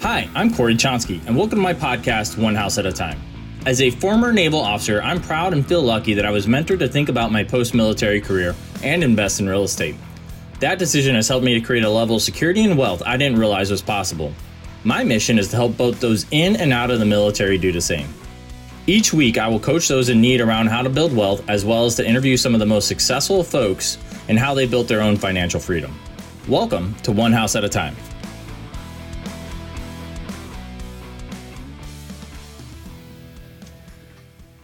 Hi, I'm Corey Chonsky, and welcome to my podcast, One House at a Time. As a former naval officer, I'm proud and feel lucky that I was mentored to think about my post military career and invest in real estate. That decision has helped me to create a level of security and wealth I didn't realize was possible. My mission is to help both those in and out of the military do the same. Each week, I will coach those in need around how to build wealth, as well as to interview some of the most successful folks and how they built their own financial freedom. Welcome to One House at a Time.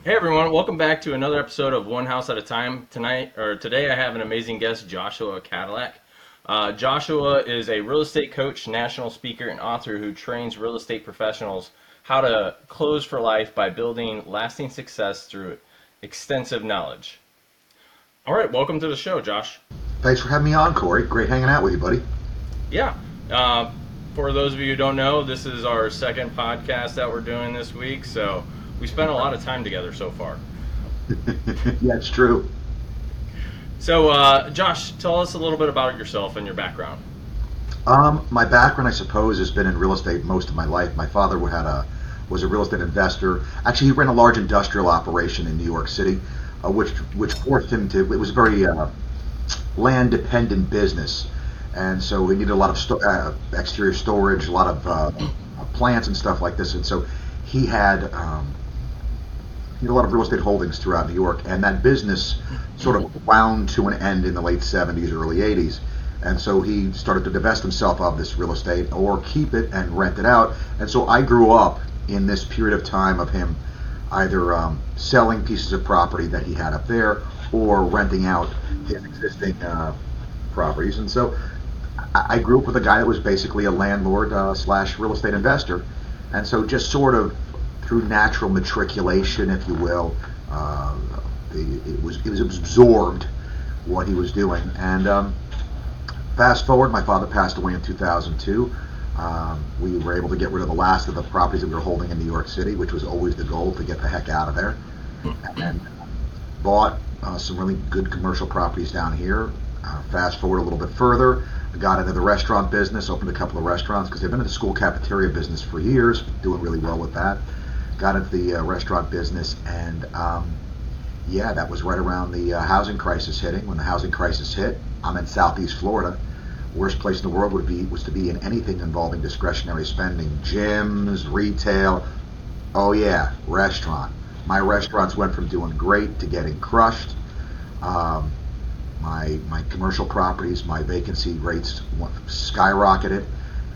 Hey everyone, welcome back to another episode of One House at a Time. Tonight or today I have an amazing guest, Joshua Cadillac. Uh, Joshua is a real estate coach, national speaker, and author who trains real estate professionals how to close for life by building lasting success through extensive knowledge. All right, welcome to the show, Josh. Thanks for having me on, Corey. Great hanging out with you, buddy. Yeah. Uh, for those of you who don't know, this is our second podcast that we're doing this week, so we spent a lot of time together so far. yeah, it's true. So, uh, Josh, tell us a little bit about yourself and your background. Um, my background, I suppose, has been in real estate most of my life. My father had a was a real estate investor. Actually, he ran a large industrial operation in New York City, uh, which which forced him to. It was a very uh, land dependent business, and so he needed a lot of sto- uh, exterior storage, a lot of uh, plants and stuff like this. And so he had um, he had a lot of real estate holdings throughout New York, and that business sort of wound to an end in the late 70s, early 80s. And so he started to divest himself of this real estate or keep it and rent it out. And so I grew up in this period of time of him either um, selling pieces of property that he had up there or renting out his existing uh, properties. And so I grew up with a guy that was basically a landlord uh, slash real estate investor. And so just sort of through natural matriculation, if you will, uh, it was it was absorbed what he was doing. And um, fast forward, my father passed away in 2002. Um, we were able to get rid of the last of the properties that we were holding in New York City, which was always the goal to get the heck out of there. And bought uh, some really good commercial properties down here. Uh, fast forward a little bit further, got into the restaurant business, opened a couple of restaurants because they've been in the school cafeteria business for years, doing really well with that. Got into the uh, restaurant business, and um, yeah, that was right around the uh, housing crisis hitting. When the housing crisis hit, I'm in Southeast Florida worst place in the world would be was to be in anything involving discretionary spending, gyms, retail. Oh yeah, restaurant. My restaurants went from doing great to getting crushed. Um, my my commercial properties, my vacancy rates skyrocketed,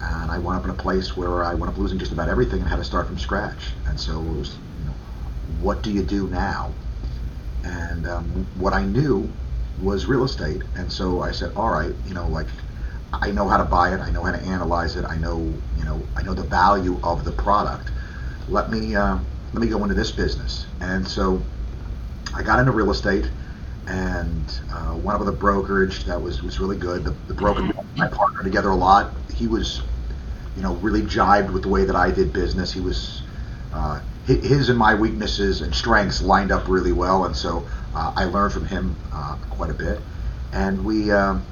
and I wound up in a place where I wound up losing just about everything and had to start from scratch. And so it was, you know, what do you do now? And um, what I knew was real estate, and so I said, all right, you know, like I know how to buy it. I know how to analyze it. I know, you know, I know the value of the product. Let me uh, let me go into this business. And so I got into real estate and uh, up with a brokerage that was was really good. The, the broker my partner together a lot. He was, you know, really jived with the way that I did business. He was. Uh, his and my weaknesses and strengths lined up really well, and so uh, I learned from him uh, quite a bit. And we um,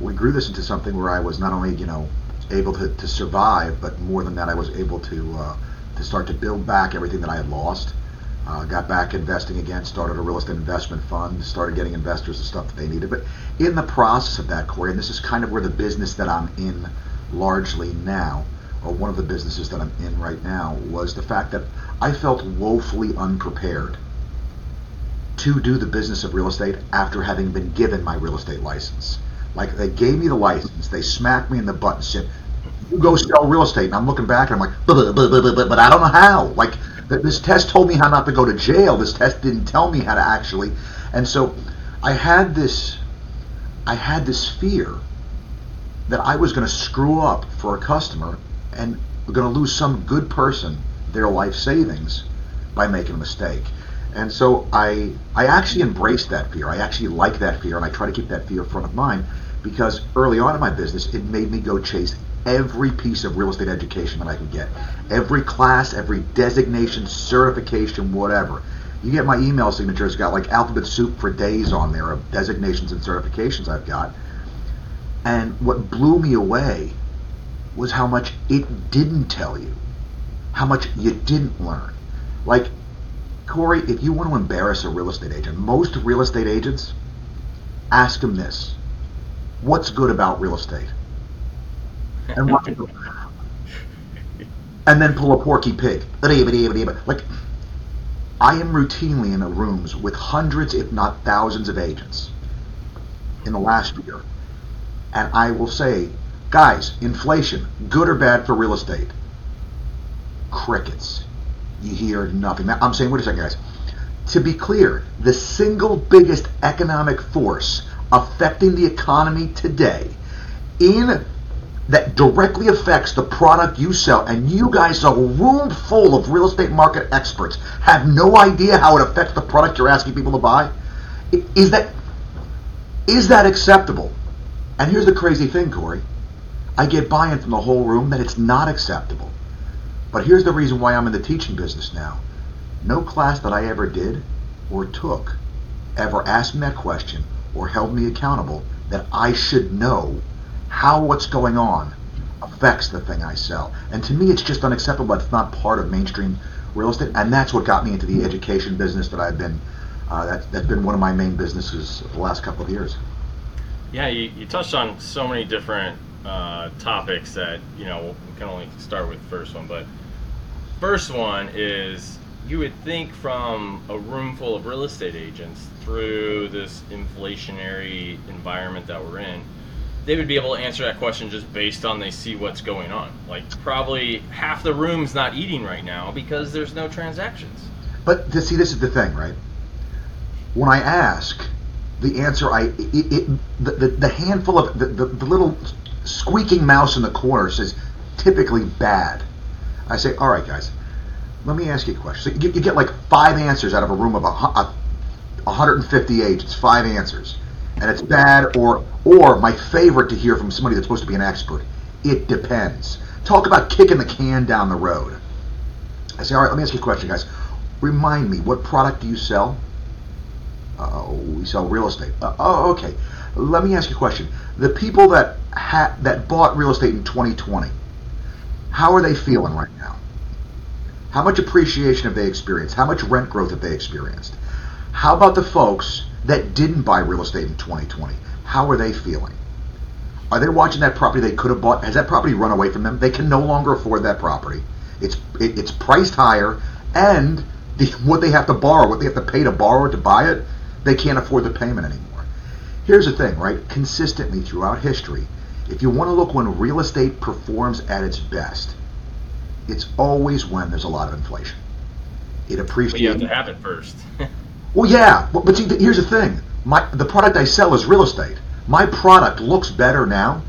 we grew this into something where I was not only you know able to, to survive, but more than that, I was able to uh, to start to build back everything that I had lost. Uh, got back investing again, started a real estate investment fund, started getting investors the stuff that they needed. But in the process of that, Corey, and this is kind of where the business that I'm in largely now, or one of the businesses that I'm in right now, was the fact that I felt woefully unprepared to do the business of real estate after having been given my real estate license. Like they gave me the license, they smacked me in the butt and said, "You go sell real estate." And I'm looking back and I'm like, but, but, but, but, but I don't know how. Like this test told me how not to go to jail. This test didn't tell me how to actually. And so I had this, I had this fear that I was going to screw up for a customer and going to lose some good person their life savings by making a mistake. And so I I actually embraced that fear. I actually like that fear, and I try to keep that fear front of mind because early on in my business, it made me go chase every piece of real estate education that I could get, every class, every designation, certification, whatever. You get my email signature; it's got like alphabet soup for days on there of designations and certifications I've got. And what blew me away was how much it didn't tell you, how much you didn't learn. Like, Corey, if you want to embarrass a real estate agent, most real estate agents ask them this What's good about real estate? And, and then pull a porky pig. Like, I am routinely in rooms with hundreds, if not thousands, of agents in the last year. And I will say, guys, inflation, good or bad for real estate? Crickets. You hear nothing. I'm saying, wait a second, guys. To be clear, the single biggest economic force affecting the economy today in that directly affects the product you sell, and you guys, a room full of real estate market experts, have no idea how it affects the product you're asking people to buy? Is that is that acceptable? And here's the crazy thing, Corey. I get buy-in from the whole room that it's not acceptable. But here's the reason why I'm in the teaching business now. No class that I ever did or took ever asked me that question or held me accountable that I should know how what's going on affects the thing I sell. And to me, it's just unacceptable. It's not part of mainstream real estate, and that's what got me into the education business that I've been. Uh, that, that's been one of my main businesses the last couple of years. Yeah, you, you touched on so many different uh, topics that you know we can only start with the first one. But first one is you would think from a room full of real estate agents through this inflationary environment that we're in they would be able to answer that question just based on they see what's going on. Like probably half the room's not eating right now because there's no transactions. But see, this is the thing, right? When I ask, the answer I it, it the, the, the handful of the, the, the little squeaking mouse in the corner says typically bad. I say, all right, guys, let me ask you a question. So you, you get like five answers out of a room of a, a 150 agents, five answers and it's bad or or my favorite to hear from somebody that's supposed to be an expert. It depends. Talk about kicking the can down the road. I say, all right, let me ask you a question, guys. Remind me, what product do you sell? Oh, we sell real estate. Uh, oh, okay. Let me ask you a question. The people that ha- that bought real estate in 2020, how are they feeling right now? How much appreciation have they experienced? How much rent growth have they experienced? How about the folks that didn't buy real estate in 2020? How are they feeling? Are they watching that property they could have bought? Has that property run away from them? They can no longer afford that property. It's it, it's priced higher, and the, what they have to borrow, what they have to pay to borrow to buy it, they can't afford the payment anymore. Here's the thing, right? Consistently throughout history, if you want to look when real estate performs at its best, it's always when there's a lot of inflation. It appreciates. But you have to have it first. Well, yeah, but, but see, here's the thing: my the product I sell is real estate. My product looks better now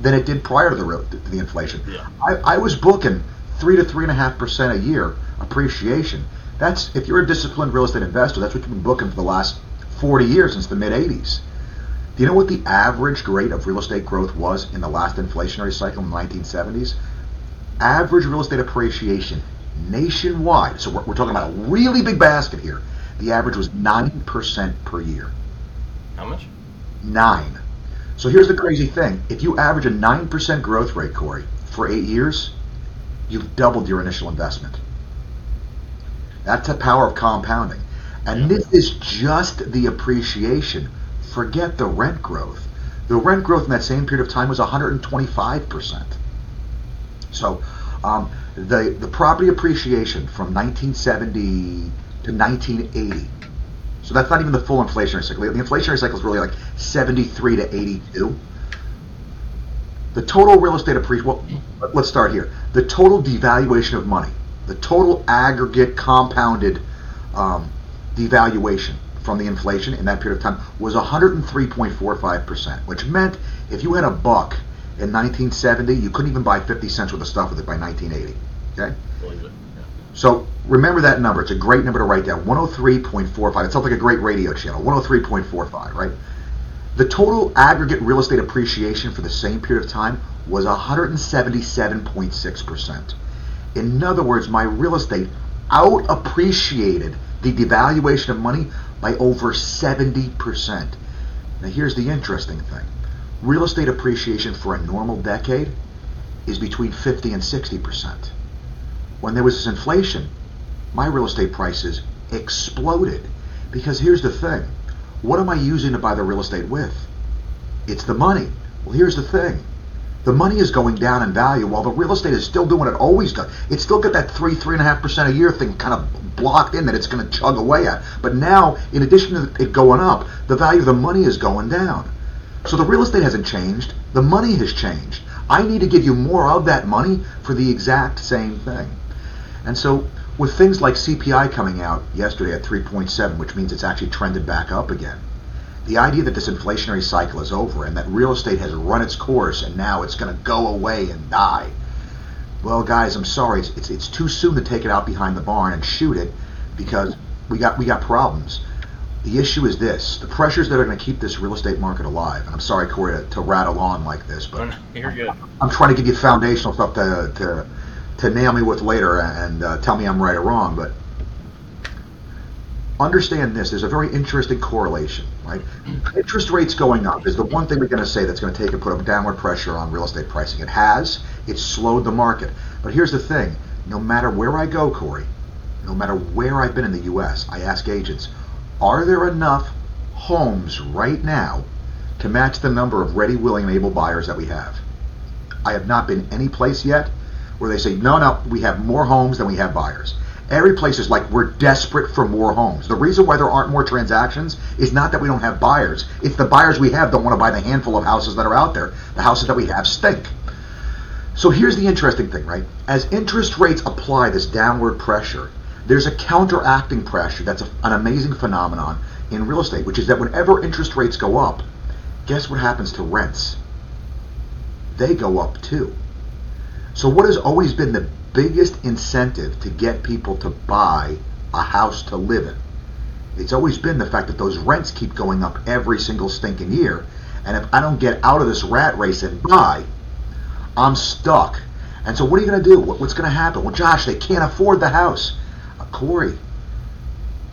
than it did prior to the to the inflation. Yeah. I, I was booking three to three and a half percent a year appreciation. That's if you're a disciplined real estate investor, that's what you've been booking for the last 40 years since the mid 80s. Do you know what the average rate of real estate growth was in the last inflationary cycle in the 1970s? Average real estate appreciation nationwide. So we're, we're talking about a really big basket here the average was 9% per year. How much? Nine. So here's the crazy thing. If you average a 9% growth rate, Corey, for eight years, you've doubled your initial investment. That's the power of compounding. And this is just the appreciation. Forget the rent growth. The rent growth in that same period of time was 125%. So um, the, the property appreciation from 1970 to 1980. So that's not even the full inflationary cycle. The inflationary cycle is really like 73 to 82. The total real estate appreciation, well, let's start here. The total devaluation of money, the total aggregate compounded um, devaluation from the inflation in that period of time was 103.45%, which meant if you had a buck in 1970, you couldn't even buy 50 cents worth of stuff with it by 1980. Okay? So remember that number. It's a great number to write down. 103.45. It sounds like a great radio channel. 103.45, right? The total aggregate real estate appreciation for the same period of time was 177.6%. In other words, my real estate out appreciated the devaluation of money by over 70%. Now, here's the interesting thing real estate appreciation for a normal decade is between 50 and 60%. When there was this inflation, my real estate prices exploded. Because here's the thing what am I using to buy the real estate with? It's the money. Well, here's the thing the money is going down in value while the real estate is still doing what it always does. It's still got that three, three and a half percent a year thing kind of blocked in that it's going to chug away at. But now, in addition to it going up, the value of the money is going down. So the real estate hasn't changed. The money has changed. I need to give you more of that money for the exact same thing. And so with things like CPI coming out yesterday at 3.7, which means it's actually trended back up again, the idea that this inflationary cycle is over and that real estate has run its course and now it's going to go away and die. Well, guys, I'm sorry. It's, it's, it's too soon to take it out behind the barn and shoot it because we got we got problems. The issue is this: the pressures that are going to keep this real estate market alive. And I'm sorry, Corey, to, to rattle on like this, but you're good. I'm trying to give you foundational stuff to to, to nail me with later and uh, tell me I'm right or wrong. But understand this: there's a very interesting correlation, right? Interest rates going up is the one thing we're going to say that's going to take and put a downward pressure on real estate pricing. It has. It's slowed the market. But here's the thing: no matter where I go, Corey, no matter where I've been in the U.S., I ask agents, are there enough homes right now to match the number of ready, willing, and able buyers that we have? I have not been any place yet where they say, no, no, we have more homes than we have buyers. Every place is like we're desperate for more homes. The reason why there aren't more transactions is not that we don't have buyers. It's the buyers we have don't want to buy the handful of houses that are out there. The houses that we have stink. So here's the interesting thing, right? As interest rates apply this downward pressure, there's a counteracting pressure that's a, an amazing phenomenon in real estate, which is that whenever interest rates go up, guess what happens to rents? They go up too. So what has always been the biggest incentive to get people to buy a house to live in. It's always been the fact that those rents keep going up every single stinking year. And if I don't get out of this rat race and buy, I'm stuck. And so what are you going to do? What's going to happen? Well, Josh, they can't afford the house. Uh, Corey,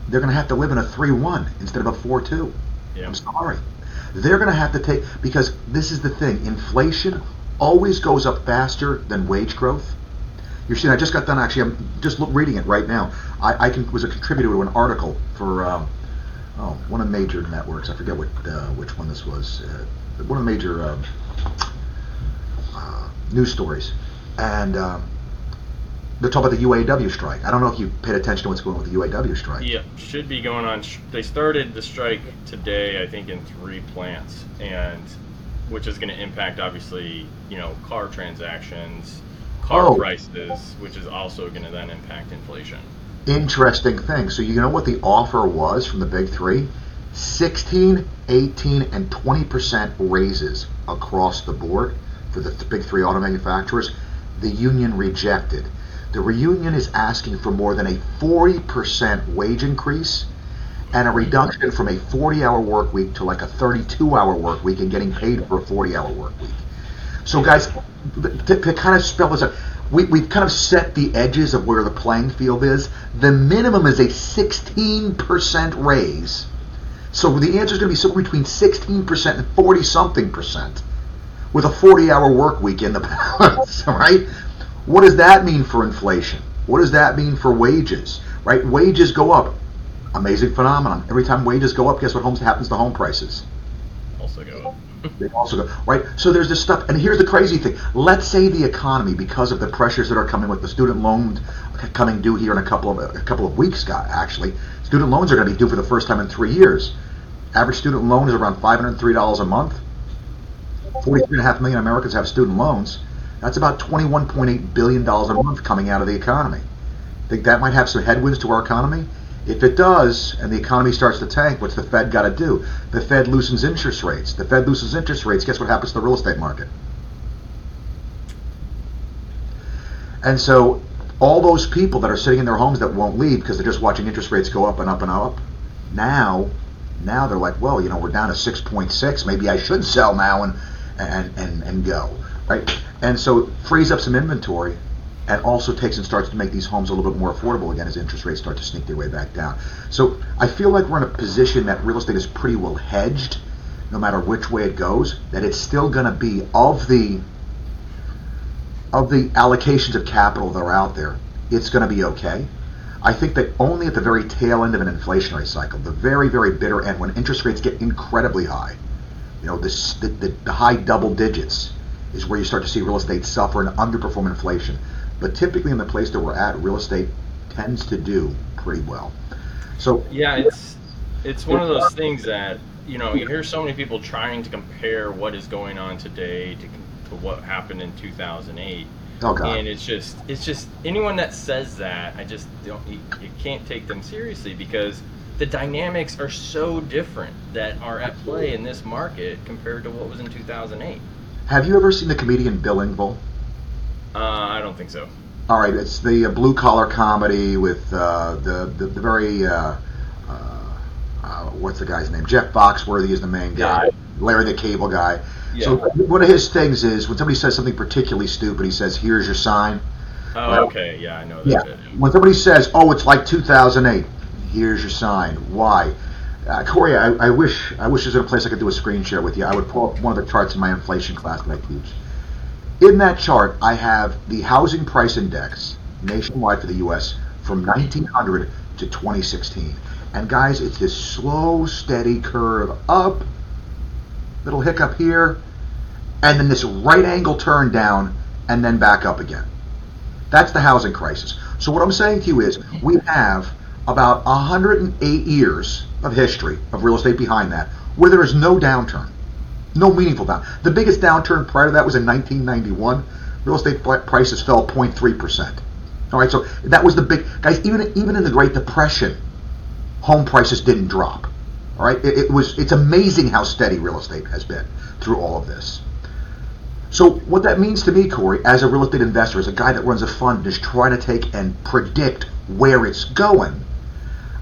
they're going to have to live in a 3-1 instead of a 4-2. Yeah. I'm sorry. They're going to have to take, because this is the thing, inflation always goes up faster than wage growth. You're seeing. I just got done. Actually, I'm just reading it right now. I, I can, was a contributor to an article for um, oh, one of the major networks. I forget what uh, which one this was. Uh, one of the major um, uh, news stories, and um, they're talking about the UAW strike. I don't know if you paid attention to what's going on with the UAW strike. Yeah, should be going on. They started the strike today, I think, in three plants, and which is going to impact obviously, you know, car transactions car oh. prices, which is also going to then impact inflation. Interesting thing. So you know what the offer was from the big three? 16, 18, and 20% raises across the board for the big three auto manufacturers. The union rejected. The reunion is asking for more than a 40% wage increase and a reduction from a 40 hour work week to like a 32 hour work week and getting paid for a 40 hour work week. So, guys, to, to kind of spell this out, we, we've kind of set the edges of where the playing field is. The minimum is a 16% raise. So the answer is going to be somewhere between 16% and 40 something percent with a 40 hour work week in the balance, right? What does that mean for inflation? What does that mean for wages, right? Wages go up. Amazing phenomenon. Every time wages go up, guess what happens to home prices? Also go up they also go right. So there's this stuff, and here's the crazy thing. Let's say the economy, because of the pressures that are coming with the student loan coming due here in a couple of a couple of weeks, Scott. Actually, student loans are going to be due for the first time in three years. Average student loan is around five hundred three dollars a month. Forty-three and a half million Americans have student loans. That's about twenty-one point eight billion dollars a month coming out of the economy. Think that might have some headwinds to our economy? If it does, and the economy starts to tank, what's the Fed got to do? The Fed loosens interest rates. The Fed loosens interest rates. Guess what happens to the real estate market? And so, all those people that are sitting in their homes that won't leave because they're just watching interest rates go up and up and up, now, now they're like, well, you know, we're down to 6.6. Maybe I should sell now and and and, and go, right? And so, frees up some inventory and also takes and starts to make these homes a little bit more affordable again as interest rates start to sneak their way back down. So I feel like we're in a position that real estate is pretty well hedged, no matter which way it goes, that it's still going to be of the of the allocations of capital that are out there, it's going to be okay. I think that only at the very tail end of an inflationary cycle, the very, very bitter end, when interest rates get incredibly high, you know, this, the, the, the high double digits is where you start to see real estate suffer and underperform inflation. But typically, in the place that we're at, real estate tends to do pretty well. So yeah, it's it's one of those things that you know you hear so many people trying to compare what is going on today to, to what happened in 2008 Oh God. and it's just it's just anyone that says that i just don't you, you can't take them seriously because the dynamics are so different that are at play in this market compared to what was in 2008 Have you ever seen the comedian Bill Engvall? Uh, i don't think so All right, it's the uh, blue collar comedy with uh, the, the the very uh, uh, uh, what's the guy's name? Jeff Foxworthy is the main guy. Yeah. Larry the Cable Guy. Yeah. So one of his things is when somebody says something particularly stupid, he says, "Here's your sign." oh Well, okay yeah i know that Yeah. bit. When somebody says, "Oh, it's like 2008," here's your sign. Why? Uh, Corey, I, I wish I wish there was a place I could do a screen share with you. I would pull up one of the charts in my inflation class that I teach. In that chart, I have the housing price index nationwide for the U.S. from 1900 to 2016. And guys, it's this slow, steady curve up, little hiccup here, and then this right angle turn down, and then back up again. That's the housing crisis. So what I'm saying to you is, we have about 108 years of history of real estate behind that, where there is no downturn. No meaningful down. The biggest downturn prior to that was in 1991. Real estate prices fell 0.3 percent. All right, so that was the big guys. Even even in the Great Depression, home prices didn't drop. All right, it, it was. It's amazing how steady real estate has been through all of this. So what that means to me, Corey, as a real estate investor, as a guy that runs a fund and is trying to take and predict where it's going,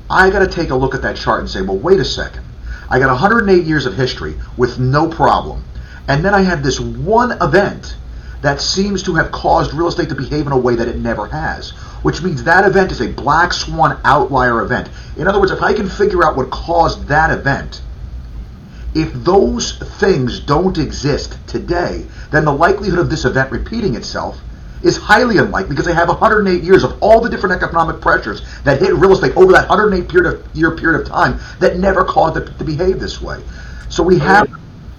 I got to take a look at that chart and say, well, wait a second. I got 108 years of history with no problem. And then I had this one event that seems to have caused real estate to behave in a way that it never has, which means that event is a black swan outlier event. In other words, if I can figure out what caused that event, if those things don't exist today, then the likelihood of this event repeating itself is highly unlikely because they have 108 years of all the different economic pressures that hit real estate over that 108 period of, year period of time that never caused it to behave this way. So we have.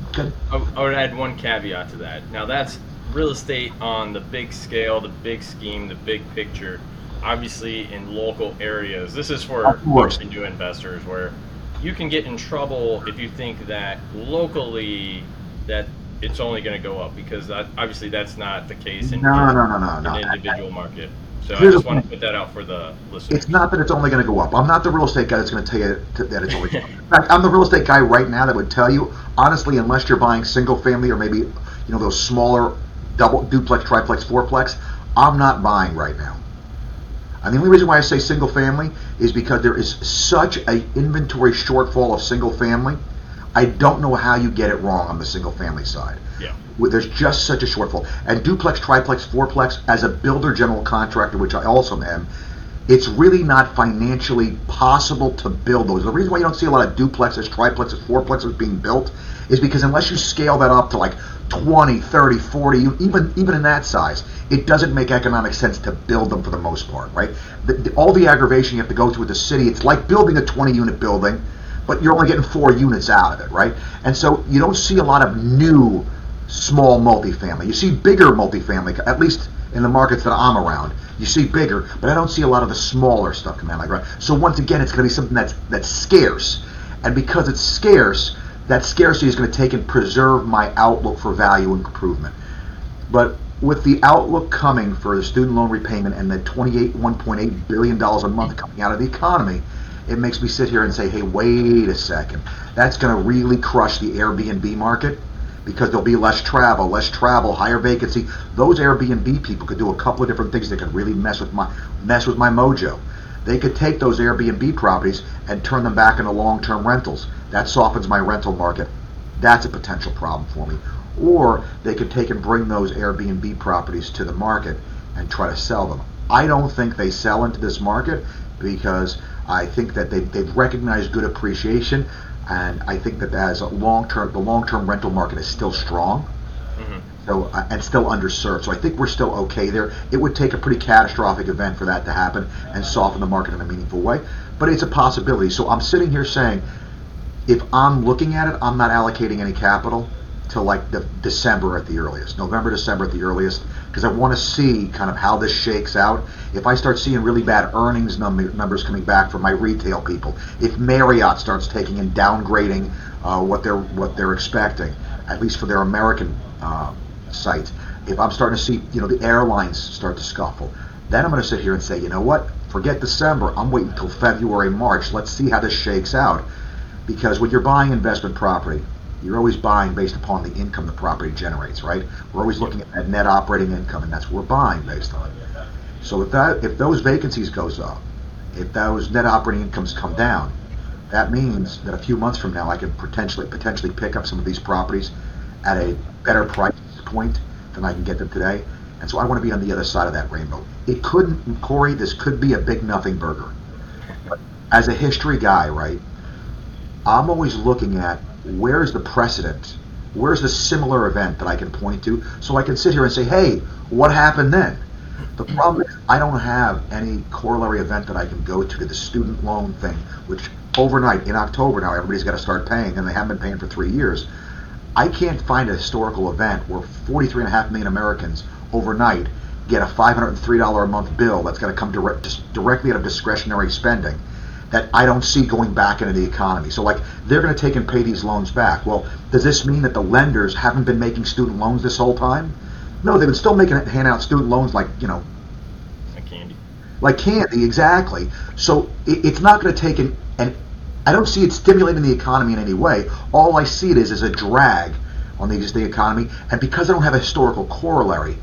Okay. I, would add one caveat to that. Now that's real estate on the big scale, the big scheme, the big picture. Obviously, in local areas, this is for new investors where you can get in trouble if you think that locally that it's only going to go up because that, obviously that's not the case in, No, no, no, no, no. an individual market. So I just want to put that out for the listeners. It's not that it's only going to go up. I'm not the real estate guy that's going to tell you that it's only. In fact, I'm the real estate guy right now that would tell you honestly, unless you're buying single family or maybe you know those smaller double duplex, triplex, fourplex, I'm not buying right now. And the only reason why I say single family is because there is such a inventory shortfall of single family. I don't know how you get it wrong on the single family side. yeah. There's just such a shortfall. And duplex, triplex, fourplex, as a builder general contractor, which I also am, it's really not financially possible to build those. The reason why you don't see a lot of duplexes, triplexes, fourplexes being built is because unless you scale that up to like 20, 30, 40, even even in that size, it doesn't make economic sense to build them for the most part, right? The, the, all the aggravation you have to go through with the city, it's like building a 20 unit building, but you're only getting four units out of it, right? And so you don't see a lot of new small multifamily. You see bigger multifamily, at least in the markets that I'm around. You see bigger, but I don't see a lot of the smaller stuff coming out like right. So once again, it's going to be something that's that's scarce, and because it's scarce, that scarcity is going to take and preserve my outlook for value improvement. But with the outlook coming for the student loan repayment and the 28, 1.8 billion dollars a month coming out of the economy, it makes me sit here and say, hey, wait a second. That's going to really crush the Airbnb market because there'll be less travel, less travel, higher vacancy. Those Airbnb people could do a couple of different things that could really mess with my mess with my mojo. They could take those Airbnb properties and turn them back into long-term rentals. That softens my rental market. That's a potential problem for me. Or they could take and bring those Airbnb properties to the market and try to sell them. I don't think they sell into this market because I think that they've, they've recognized good appreciation, and I think that as a long term, the long term rental market is still strong. Mhm. so uh, and still underserved. So I think we're still okay there. It would take a pretty catastrophic event for that to happen and soften the market in a meaningful way, but it's a possibility. So I'm sitting here saying, if I'm looking at it, I'm not allocating any capital till like the December at the earliest, November, December at the earliest, because I want to see kind of how this shakes out. If I start seeing really bad earnings number, numbers coming back from my retail people, if Marriott starts taking and downgrading uh, what they're what they're expecting, at least for their American uh, sites, if I'm starting to see you know the airlines start to scuffle, then I'm going to sit here and say, you know what? Forget December. I'm waiting until February, March. Let's see how this shakes out. Because when you're buying investment property, you're always buying based upon the income the property generates, right? We're always looking at net operating income, and that's what we're buying based on. So if that if those vacancies goes up, if those net operating incomes come down, that means that a few months from now I can potentially potentially pick up some of these properties at a better price point than I can get them today. And so I want to be on the other side of that rainbow. It couldn't, Corey, this could be a big nothing burger. But as a history guy, right, I'm always looking at where's the precedent? Where's the similar event that I can point to so I can sit here and say, hey, what happened then? The problem is I don't have any corollary event that I can go to to the student loan thing, which overnight in October now everybody's got to start paying, and they haven't been paying for three years. I can't find a historical event where 43.5 million Americans overnight get a $503 a month bill that's going to come direct, directly out of discretionary spending that I don't see going back into the economy. So, like, they're going to take and pay these loans back. Well, does this mean that the lenders haven't been making student loans this whole time? No, they've been still making it hand out student loans like you know, like candy. Like candy, exactly. So it, it's not going to take an, an. I don't see it stimulating the economy in any way. All I see it is as a drag on the existing economy, and because I don't have a historical corollary,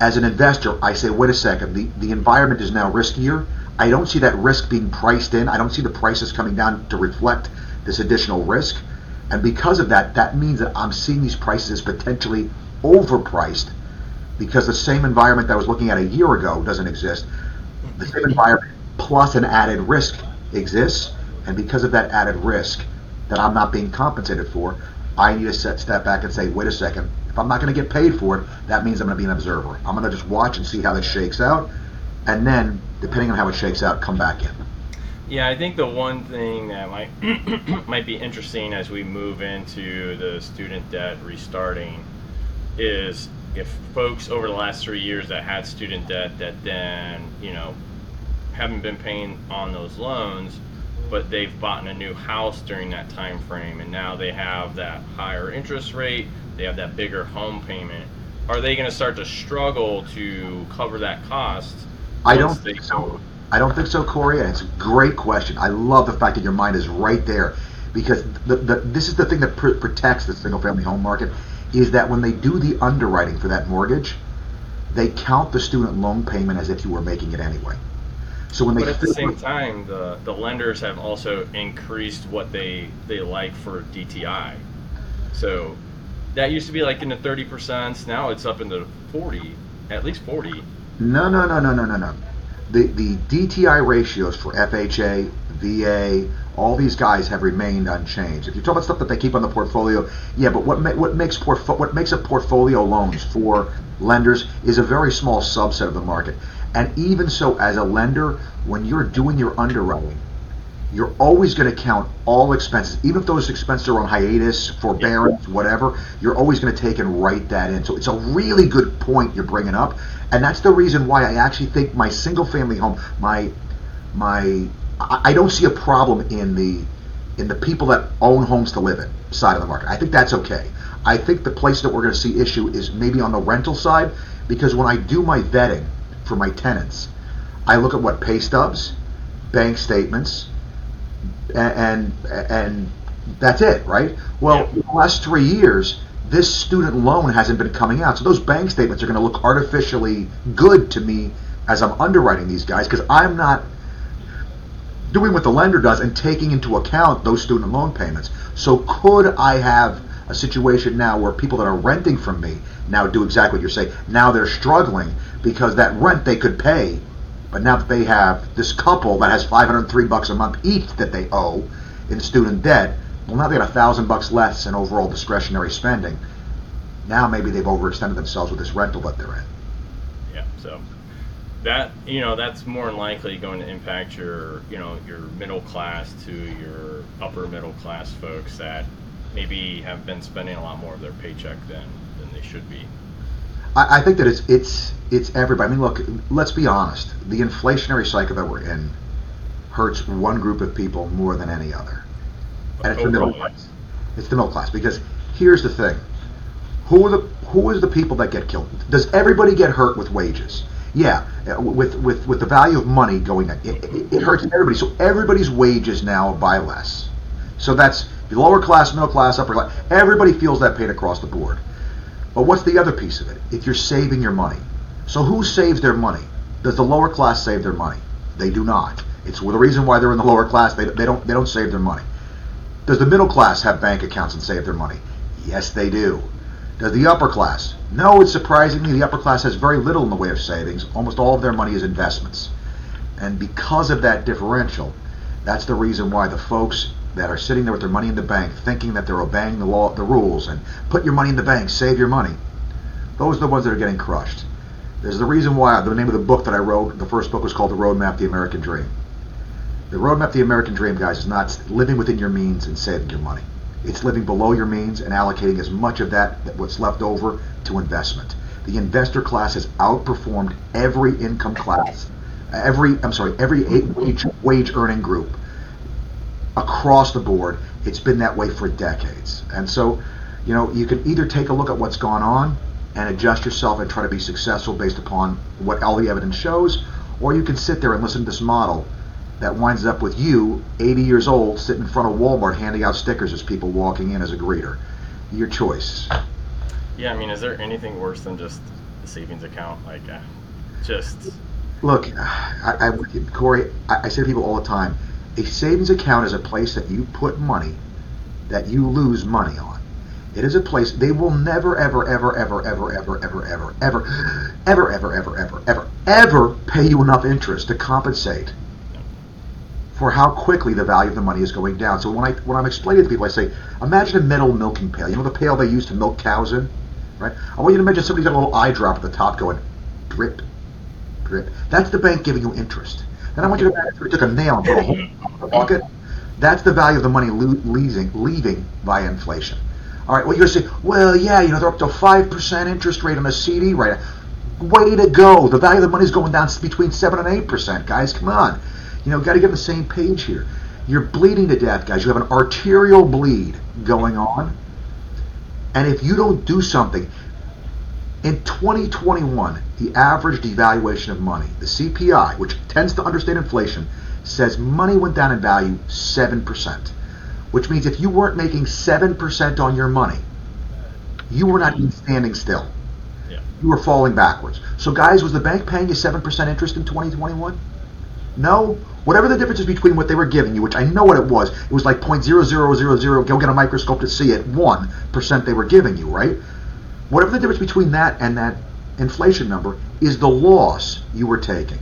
as an investor, I say, wait a second, the, the environment is now riskier. I don't see that risk being priced in. I don't see the prices coming down to reflect this additional risk. And because of that, that means that I'm seeing these prices as potentially overpriced because the same environment that I was looking at a year ago doesn't exist. The same mm-hmm. environment plus an added risk exists. And because of that added risk that I'm not being compensated for, I need to set, step back and say, wait a second, if I'm not going to get paid for it, that means I'm going to be an observer. I'm going to just watch and see how this shakes out. And then, depending on how it shakes out, come back in. Yeah, I think the one thing that might might be interesting as we move into the student debt restarting is if folks over the last three years that had student debt that then you know haven't been paying on those loans but they've bought a new house during that time frame and now they have that higher interest rate they have that bigger home payment are they going to start to struggle to cover that cost i don't think so i don't think so corey and it's a great question i love the fact that your mind is right there because the, the, this is the thing that pr- protects the single family home market is that when they do the underwriting for that mortgage they count the student loan payment as if you were making it anyway so when they but at the same time, the, the lenders have also increased what they they like for DTI. So that used to be like in the thirty percent. Now it's up in the forty, at least forty. No, no, no, no, no, no, no. The the DTI ratios for FHA, VA, all these guys have remained unchanged. If you talk about stuff that they keep on the portfolio, yeah, but what ma- what makes portfo- what makes a portfolio loans for lenders is a very small subset of the market. And even so, as a lender, when you're doing your underwriting, you're always going to count all expenses, even if those expenses are on hiatus, forbearance, whatever. You're always going to take and write that in. So it's a really good point you're bringing up, and that's the reason why I actually think my single-family home, my my, I don't see a problem in the in the people that own homes to live in side of the market. I think that's okay. I think the place that we're going to see issue is maybe on the rental side because when I do my vetting for my tenants. I look at what pay stubs, bank statements, and and, that's it, right? Well, yeah. the last three years, this student loan hasn't been coming out, so those bank statements are going to look artificially good to me as I'm underwriting these guys because I'm not doing what the lender does and taking into account those student loan payments. So could I have a situation now where people that are renting from me now do exactly what you're saying. Now they're struggling because that rent they could pay, but now that they have this couple that has 503 bucks a month each that they owe in student debt, well now they got a thousand bucks less in overall discretionary spending. Now maybe they've overextended themselves with this rental that they're in. Yeah. So that you know that's more than likely going to impact your you know your middle class to your upper middle class folks that maybe have been spending a lot more of their paycheck than than they should be. I, I think that it's it's it's everybody. I mean, look, let's be honest. The inflationary cycle that we're in hurts one group of people more than any other, and it's the middle class. It's the middle class because here's the thing: who are the who is the people that get killed? Does everybody get hurt with wages? Yeah, with with with the value of money going up, it, it, it hurts everybody. So everybody's wages now buy less. So that's the lower class, middle class, upper class. Everybody feels that pain across the board. But what's the other piece of it? If you're saving your money. So who saves their money? Does the lower class save their money? They do not. It's the reason why they're in the lower class. They, they don't they don't save their money. Does the middle class have bank accounts and save their money? Yes, they do. Does the upper class? No, it's surprisingly the upper class has very little in the way of savings. Almost all of their money is investments. And because of that differential, that's the reason why the folks that are sitting there with their money in the bank thinking that they're obeying the law the rules and put your money in the bank, save your money. Those are the ones that are getting crushed. There's the reason why the name of the book that I wrote, the first book was called The Roadmap the American Dream. The roadmap the American dream, guys, is not living within your means and saving your money. It's living below your means and allocating as much of that, what's left over, to investment. The investor class has outperformed every income class, every I'm sorry, every wage wage earning group across the board. It's been that way for decades, and so you know you can either take a look at what's gone on and adjust yourself and try to be successful based upon what all the evidence shows, or you can sit there and listen to this model that winds up with you, 80 years old, sitting in front of Walmart handing out stickers as people walking in as a greeter. Your choice. Yeah, I mean, is there anything worse than just the savings account? Like, uh, just Look, I, I Corey. I, I say to people all the time, a savings account is a place that you put money that you lose money on. It is a place they will never, ever, ever, ever, ever, ever, ever, ever, ever, ever, ever, ever, ever, ever, ever pay you enough interest to compensate for how quickly the value of the money is going down. So when I when I'm explaining to people, I say, imagine a metal milking pail. You know the pail they use to milk cows in, right? I want you to imagine somebody's got a little eye drop at the top going, drip, drip. That's the bank giving you interest. Then I want you to imagine you took a nail and put a hole in the pocket. That's the value of the money lo- leaving leaving via inflation. All right. Well, you're gonna say, well, yeah, you know they're up to five percent interest rate on a CD right now. Way to go! The value of the money is going down between seven and eight percent, guys. Come on. You know, got to get on the same page here. You're bleeding to death, guys. You have an arterial bleed going on. And if you don't do something, in 2021, the average devaluation of money, the CPI, which tends to understate inflation, says money went down in value 7%. Which means if you weren't making 7% on your money, you were not even standing still. yeah. You were falling backwards. So, guys, was the bank paying you 7% interest in 2021? No. Whatever the difference is between what they were giving you, which I know what it was, it was like 0.0000, go get a microscope to see it, 1% they were giving you, right? Whatever the difference between that and that inflation number is the loss you were taking.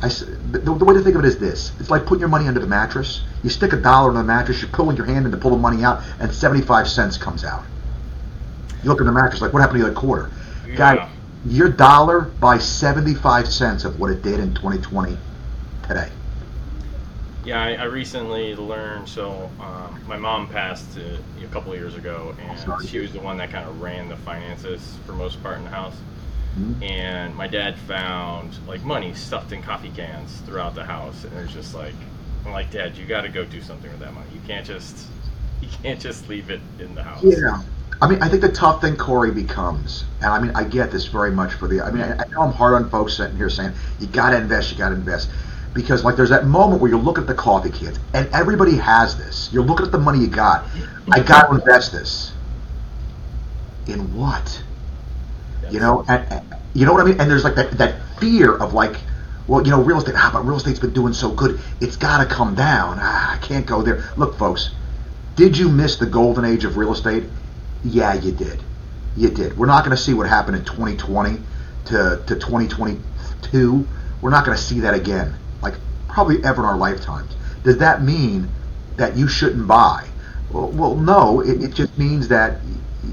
I the, the way to think of it is this: it's like putting your money under the mattress. You stick a dollar in the mattress, you're pulling your hand in to pull the money out, and 75 cents comes out. You look at the mattress, like what happened to your quarter? Guy, Yeah. your dollar buys 75 cents of what it did in 2020 today. Yeah, I, I recently learned. So, um, my mom passed a couple of years ago, and Sorry. she was the one that kind of ran the finances for most part in the house. Mhm. And my dad found like money stuffed in coffee cans throughout the house, and it was just like, I'm like, Dad, you got to go do something with that money. You can't just, you can't just leave it in the house. Yeah. I mean, I think the tough thing, Corey, becomes, and I mean, I get this very much for the, I mean, I, I know I'm hard on folks sitting here saying, you got to invest, you got to invest. Because, like, there's that moment where you look at the coffee cans, and everybody has this. You're looking at the money you got. I got to invest this. In what? You know, and- you know what I mean? And there's like that, that fear of like, well, you know, real estate. Ah, but real estate's been doing so good. It's got to come down. Ah, I can't go there. Look, folks, did you miss the golden age of real estate? Yeah, you did. You did. We're not going to see what happened in 2020 to, to 2022. We're not going to see that again, like probably ever in our lifetimes. Does that mean that you shouldn't buy? Well, well no. It, it just means that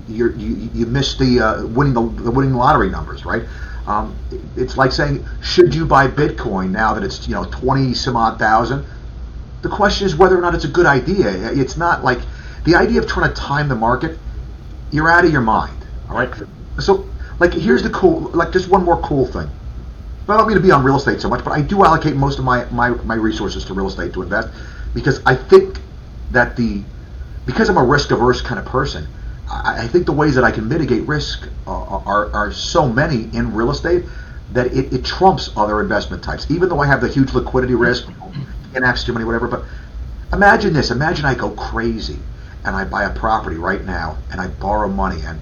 you you you miss the uh, winning the, the winning lottery numbers, right? Um, it's like saying, should you buy Bitcoin now that it's you know twenty some odd thousand? The question is whether or not it's a good idea. It's not like the idea of trying to time the market. You're out of your mind. All right. So like here's the cool like just one more cool thing. I don't mean to be on real estate so much, but I do allocate most of my, my, my resources to real estate to invest because I think that the because I'm a risk averse kind of person, I, I think the ways that I can mitigate risk are, are, are so many in real estate that it, it, trumps other investment types. Even though I have the huge liquidity risk, and access to money, whatever. But imagine this: imagine I go crazy and I buy a property right now and I borrow money and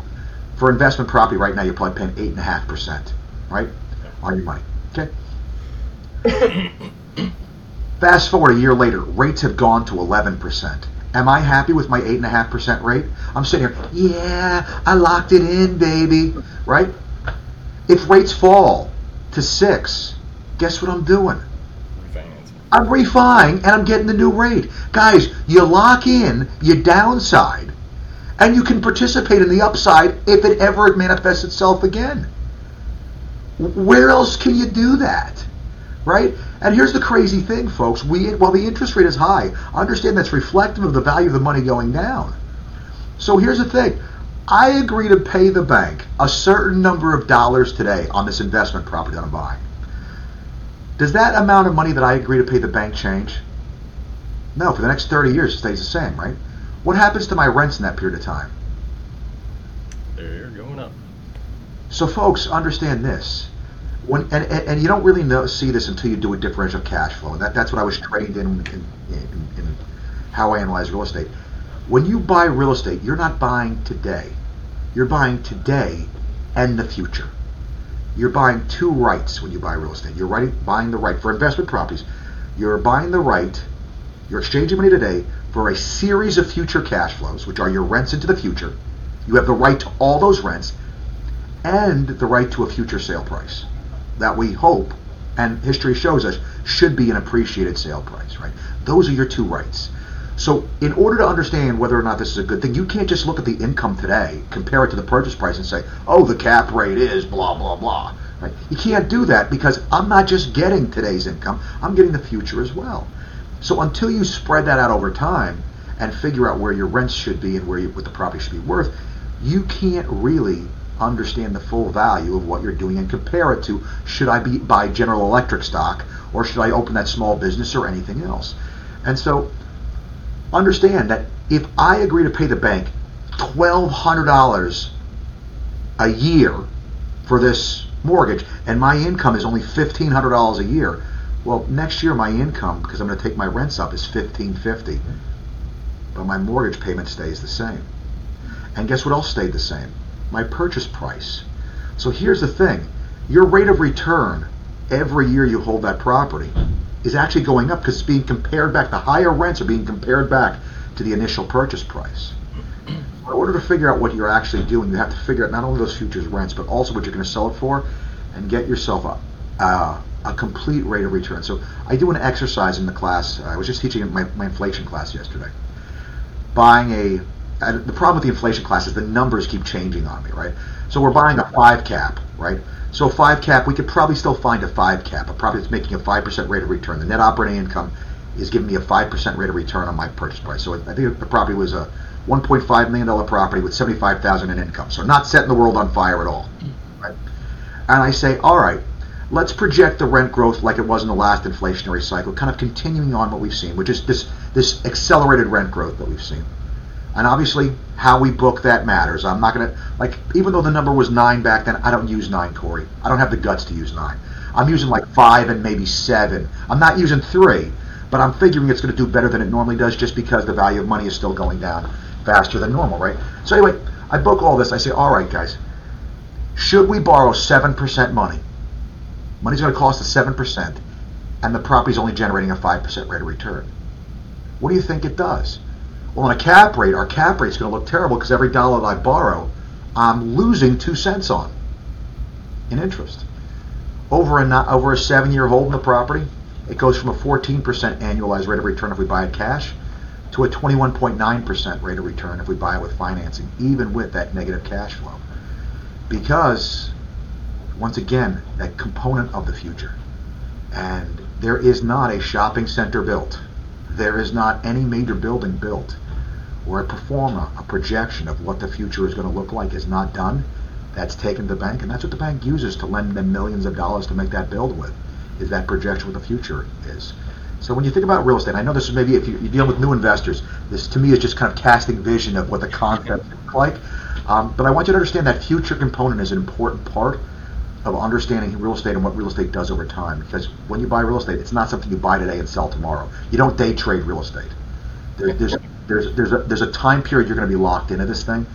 for investment property right now you're probably paying eight and a half percent, right, on your money. Okay. Fast forward a year later, rates have gone to 11%. Am I happy with my 8.5% rate? I'm sitting here, yeah, I locked it in, baby, right? If rates fall to 6, guess what I'm doing? I'm refining and I'm getting the new rate. Guys, you lock in your downside and you can participate in the upside if it ever manifests itself again. Where else can you do that? right? And here's the crazy thing, folks. We while the interest rate is high, understand that's reflective of the value of the money going down. So here's the thing. I agree to pay the bank a certain number of dollars today on this investment property that I'm buying. Does that amount of money that I agree to pay the bank change? No, for the next 30 years it stays the same, right? What happens to my rents in that period of time? They're going up. So folks, understand this when and, and you don't really know see this until you do a differential cash flow. That that's what I was trained in in, in, in how I analyze real estate. When you buy real estate, you're not buying today. You're buying today and the future. You're buying two rights when you buy real estate. You're right, buying the right for investment properties. You're buying the right. You're exchanging money today for a series of future cash flows, which are your rents into the future. You have the right to all those rents and the right to a future sale price that we hope and history shows us should be an appreciated sale price, right? Those are your two rights. So, in order to understand whether or not this is a good thing, you can't just look at the income today, compare it to the purchase price, and say, "Oh, the cap rate is blah blah blah." Right? You can't do that because I'm not just getting today's income; I'm getting the future as well. So, until you spread that out over time and figure out where your rents should be and where you, what the property should be worth, you can't really understand the full value of what you're doing and compare it to should I be buy General Electric stock or should I open that small business or anything else. And so understand that if I agree to pay the bank $1,200 a year for this mortgage and my income is only $1,500 a year, well, next year my income, because I'm going to take my rents up, is 1,550. But my mortgage payment stays the same. And guess what else stayed the same? My purchase price. So here's the thing your rate of return every year you hold that property is actually going up because it's being compared back. The higher rents are being compared back to the initial purchase price. In order to figure out what you're actually doing, you have to figure out not only those futures rents, but also what you're going to sell it for and get yourself a, uh, a complete rate of return. So I do an exercise in the class. I was just teaching my, my inflation class yesterday. Buying a the problem with the inflation class is the numbers keep changing on me, right? So we're buying a five cap, right? So five cap, we could probably still find a five cap, a property that's making a five percent rate of return. The net operating income is giving me a five percent rate of return on my purchase price. So I think the property was a 1.5 million dollar property with 75,000 in income. So not setting the world on fire at all, right? And I say, all right, let's project the rent growth like it was in the last inflationary cycle, kind of continuing on what we've seen, which is this this accelerated rent growth that we've seen. And obviously, how we book that matters. I'm not going to, like, even though the number was nine back then, I don't use nine, Corey. I don't have the guts to use nine. I'm using like five and maybe seven. I'm not using three, but I'm figuring it's going to do better than it normally does just because the value of money is still going down faster than normal, right? So, anyway, I book all this. I say, all right, guys, should we borrow 7% money? Money's going to cost us 7%, and the property's only generating a 5% rate of return. What do you think it does? Well, on a cap rate, our cap rate is going to look terrible because every dollar that I borrow, I'm losing two cents on in interest. Over a over a seven year hold in the property, it goes from a 14% annualized rate of return if we buy it cash to a 21.9% rate of return if we buy it with financing, even with that negative cash flow. Because, once again, that component of the future. And there is not a shopping center built. There is not any major building built where a pro forma, a projection of what the future is going to look like is not done. That's taken to the bank, and that's what the bank uses to lend them millions of dollars to make that build with, is that projection what the future is. So when you think about real estate, I know this is maybe if you, you deal with new investors, this to me is just kind of casting vision of what the concept looks like. Um, but I want you to understand that future component is an important part of understanding real estate and what real estate does over time. Because when you buy real estate, it's not something you buy today and sell tomorrow. You don't day trade real estate. There, there's there's there's a there's a time period you're going to be locked into this thing,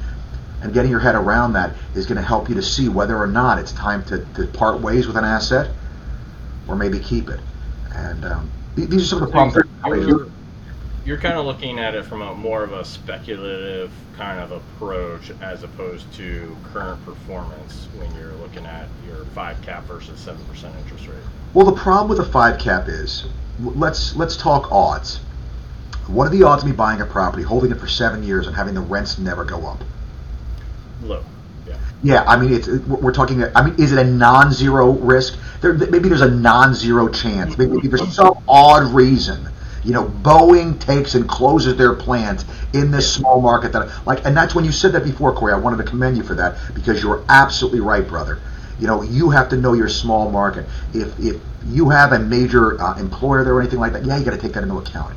and getting your head around that is going to help you to see whether or not it's time to, to part ways with an asset, or maybe keep it. And um, these are some of the problems. You're, you're kind of looking at it from a more of a speculative kind of approach as opposed to current performance when you're looking at your five cap versus seven percent interest rate. Well, the problem with a five cap is let's let's talk odds. What are the odds of me buying a property, holding it for seven years, and having the rents never go up? Low. Yeah. Yeah, I mean, it's we're talking. I mean, is it a non-zero risk? There, maybe there's a non-zero chance. Maybe there's some odd reason. You know, Boeing takes and closes their plant in this small market that, like, and that's when you said that before, Corey. I wanted to commend you for that because you're absolutely right, brother. You know, you have to know your small market. If if you have a major uh, employer there or anything like that, yeah, you got to take that into account.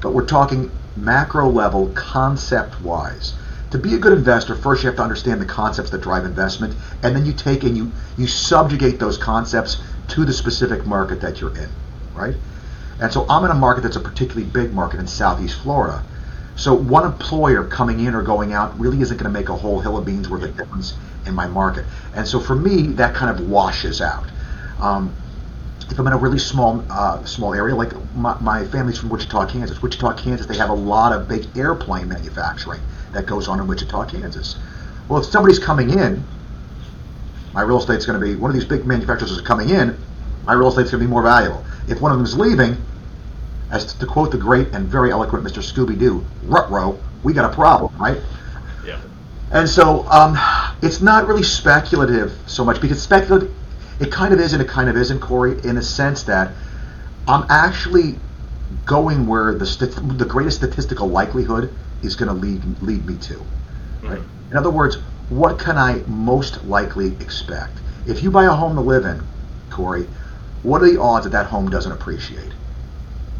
But we're talking macro level, concept wise to be a good investor, first you have to understand the concepts that drive investment, and then you take and you you subjugate those concepts to the specific market that you're in, right? And so I'm in a market that's a particularly big market in Southeast Florida. So one employer coming in or going out really isn't going to make a whole hill of beans worth of difference in my market. And so for me, that kind of washes out. Um, if I'm in a really small uh, small area, like my, my family's from Wichita, Kansas. Wichita, Kansas, they have a lot of big airplane manufacturing that goes on in Wichita, Kansas. Well, if somebody's coming in, my real estate's going to be one of these big manufacturers is coming in. My real estate's going to be more valuable. If one of them is leaving, as to quote the great and very eloquent Mr. Scooby Doo, Rutro, we got a problem, right? Yeah. And so um, it's not really speculative so much because speculative, it kind of is and it kind of isn't, Corey, in the sense that I'm actually going where the st- the greatest statistical likelihood is going to lead lead me to. Right? Mm-hmm. In other words, what can I most likely expect? If you buy a home to live in, Corey, what are the odds that that home doesn't appreciate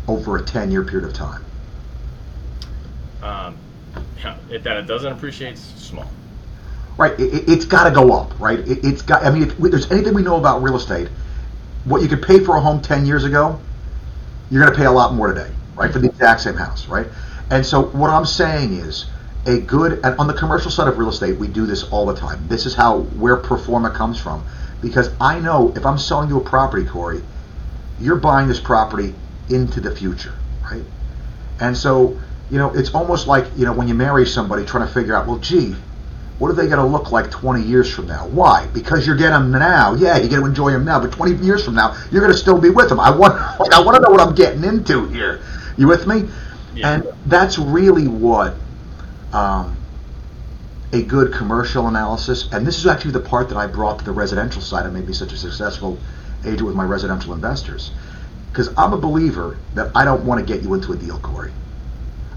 over a 10 year period of time? Um, yeah, if that it doesn't appreciate, small. Right, it, has got to go up, right? It, has got. I mean, if there's anything we know about real estate, what you could pay for a home 10 years ago, you're going to pay a lot more today, right, for the exact same house, right? And so what I'm saying is a good and on the commercial side of real estate, we do this all the time. This is how where pro forma comes from. Because I know if I'm selling you a property, Corey, you're buying this property into the future, right? And so, you know, it's almost like, you know, when you marry somebody trying to figure out, well, gee, what are they going to look like 20 years from now? Why? Because you're getting them now. Yeah, you get to enjoy them now, but 20 years from now, you're going to still be with them. I want, like, I want to know what I'm getting into here. You with me? Yeah. And that's really what um, a good commercial analysis, and this is actually the part that I brought to the residential side and made me such a successful agent with my residential investors. Because I'm a believer that I don't want to get you into a deal, Corey.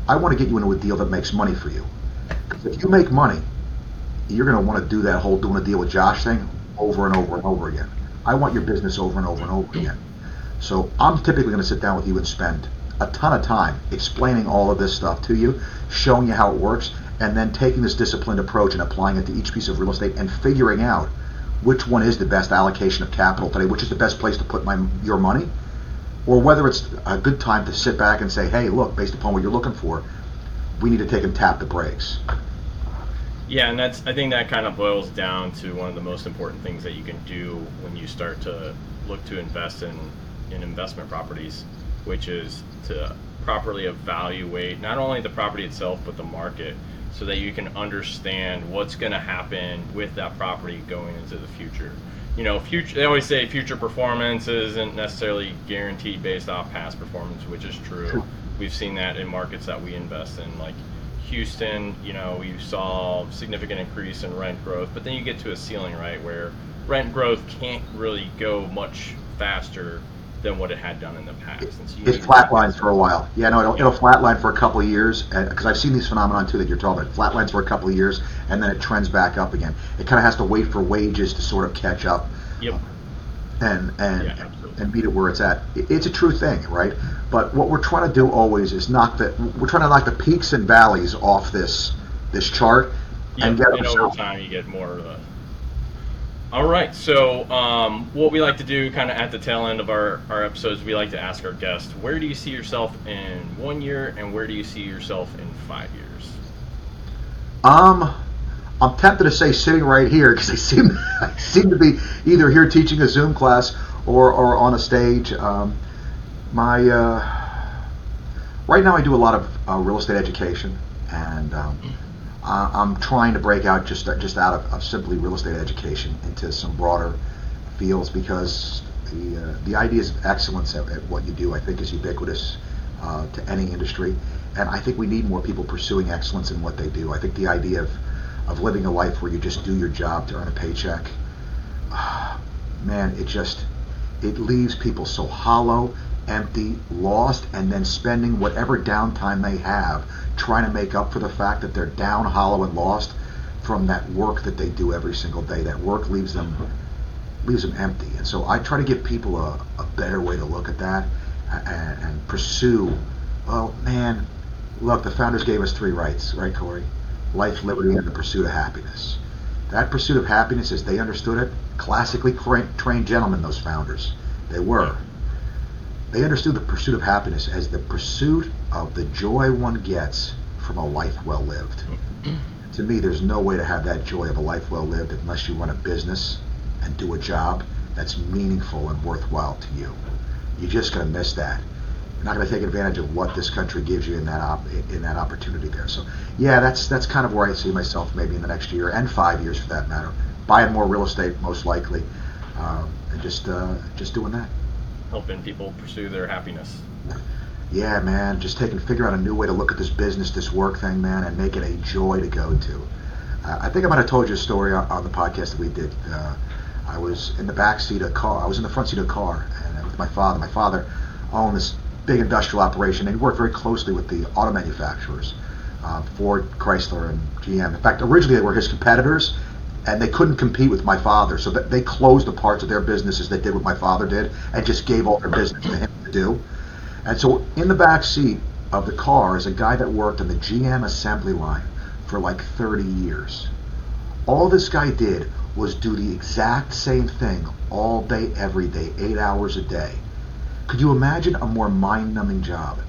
I want to get you into a deal that makes money for you. Because if you make money, you're going to want to do that whole doing a deal with Josh thing over and over and over again. I want your business over and over and over again. So I'm typically going to sit down with you and spend a ton of time explaining all of this stuff to you, showing you how it works, and then taking this disciplined approach and applying it to each piece of real estate and figuring out which one is the best allocation of capital today, which is the best place to put my your money, or whether it's a good time to sit back and say, hey, look, based upon what you're looking for, we need to take and tap the brakes. Yeah, and that's I think that kind of boils down to one of the most important things that you can do when you start to look to invest in in investment properties, which is to properly evaluate not only the property itself but the market so that you can understand what's going to happen with that property going into the future. You know future they always say future performance isn't necessarily guaranteed based off past performance which is true. We've seen that in markets that we invest in, like Houston. You know, you saw significant increase in rent growth, but then you get to a ceiling, right, where rent growth can't really go much faster than what it had done in the past. So it flatlines for a while. Yeah, no, it'll, it'll flatline for a couple of years because I've seen these phenomenon too that you're talking about. Flatlines for a couple of years and then it trends back up again. It kind of has to wait for wages to sort of catch up. Yep. And and yeah, and meet it where it's at. It's a true thing, right? But what we're trying to do always is knock the we're trying to knock the peaks and valleys off this this chart yep. and get and over time you get more of the all right. So, um, what we like to do kind of at the tail end of our, our episodes, we like to ask our guests, where do you see yourself in one year and where do you see yourself in five years? Um, I'm tempted to say sitting right here because I seem, I seem to be either here teaching a Zoom class or, or on a stage. Um, my, uh, right now I do a lot of uh, real estate education and um, uh, I'm trying to break out just just out of, of, simply real estate education into some broader fields because the uh, the ideas of excellence at, at, what you do I think is ubiquitous uh, to any industry, and I think we need more people pursuing excellence in what they do. I think the idea of of living a life where you just do your job to earn a paycheck, man, it just it leaves people so hollow, empty, lost, and then spending whatever downtime they have trying to make up for the fact that they're down, hollow, and lost from that work that they do every single day. That work leaves them leaves them empty. And so I try to give people a, a better way to look at that and, and pursue. Well, man, look, the founders gave us three rights, right, Corey? Life, liberty, and the pursuit of happiness. That pursuit of happiness, as they understood it, classically trained gentlemen, those founders. They were. They understood the pursuit of happiness as the pursuit of the joy one gets from a life well lived. to me, there's no way to have that joy of a life well lived unless you run a business and do a job that's meaningful and worthwhile to you. You're just going to miss that. Not going to take advantage of what this country gives you in that op- in that opportunity there. So, yeah, that's that's kind of where I see myself maybe in the next year and five years for that matter. Buying more real estate, most likely, um, and just uh, just doing that helping people pursue their happiness. Yeah, man, just taking figure out a new way to look at this business, this work thing, man, and make it a joy to go to. Uh, I think I might have told you a story on, on the podcast that we did. Uh, I was in the back seat of a car. I was in the front seat of a car, and with my father. My father owned this big industrial operation, and he worked very closely with the auto manufacturers, uh, Ford, Chrysler, and GM. In fact, originally they were his competitors, and they couldn't compete with my father, so they closed the parts of their businesses that did what my father did, and just gave all their business to him to do. And so, in the back seat of the car is a guy that worked on the GM assembly line for like 30 years. All this guy did was do the exact same thing all day, every day, eight hours a day. Could you imagine a more mind-numbing job?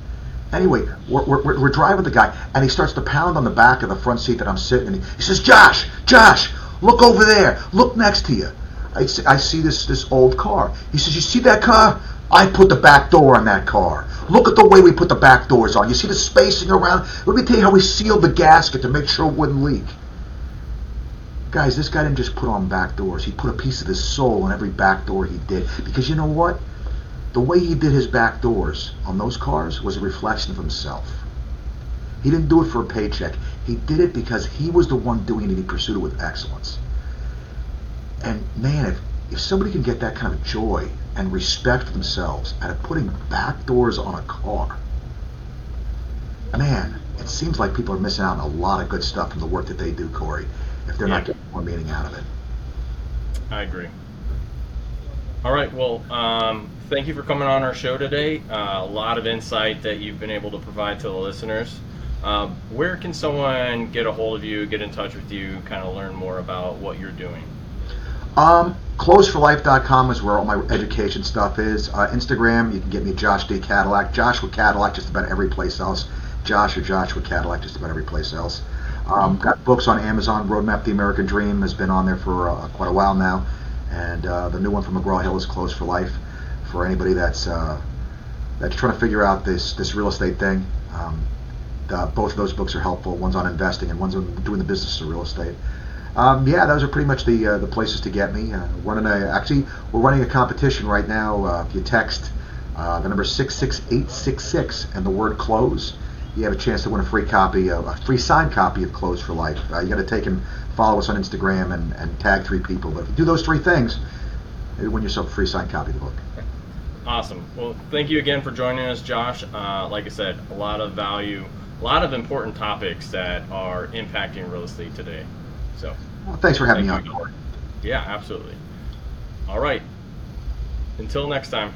Anyway, we're, we're, we're, driving the guy, and he starts to pound on the back of the front seat that I'm sitting in. He says, Josh, Josh, Look over there. Look next to you. I see, I see this this old car. He says, "You see that car? I put the back door on that car. Look at the way we put the back doors on. You see the spacing around? Let me tell you how we sealed the gasket to make sure it wouldn't leak." Guys, this guy didn't just put on back doors. He put a piece of his soul in every back door he did. Because you know what? The way he did his back doors on those cars was a reflection of himself. He didn't do it for a paycheck. He did it because he was the one doing it. He pursued it with excellence. And man, if, if somebody can get that kind of joy and respect for themselves out of putting back doors on a car, man, it seems like people are missing out on a lot of good stuff from the work that they do, Corey, if they're yeah. not getting more meaning out of it. I agree. All right. Well, um, thank you for coming on our show today. Uh, a lot of insight that you've been able to provide to the listeners. Um, where can someone get a hold of you, get in touch with you, kind of learn more about what you're doing? Um, close4life.com is where all my education stuff is. Uh, Instagram, you can get me Josh D Cadillac, Josh Joshua Cadillac, just about every place else. Josh or Josh Joshua Cadillac, just about every place else. Um, got books on Amazon. Roadmap the American Dream has been on there for uh, quite a while now, and uh, the new one from McGraw Hill is Close for Life. For anybody that's uh, that's trying to figure out this this real estate thing, um, uh, both of those books are helpful. One's on investing and one's on doing the business of real estate. Um, yeah, those are pretty much the uh, the places to get me. Uh, running a actually, we're running a competition right now. Uh, if you text uh, the number 66866, and the word close. You have a chance to win a free copy, of, a free signed copy of Close for Life. Uh, you got to take and follow us on Instagram and, and tag three people. But if you do those three things, you win yourself a free signed copy of the book. Awesome. Well, thank you again for joining us, Josh. Uh, like I said, a lot of value, a lot of important topics that are impacting real estate today. So, well, thanks for having thank me on. Yeah, absolutely. All right. Until next time.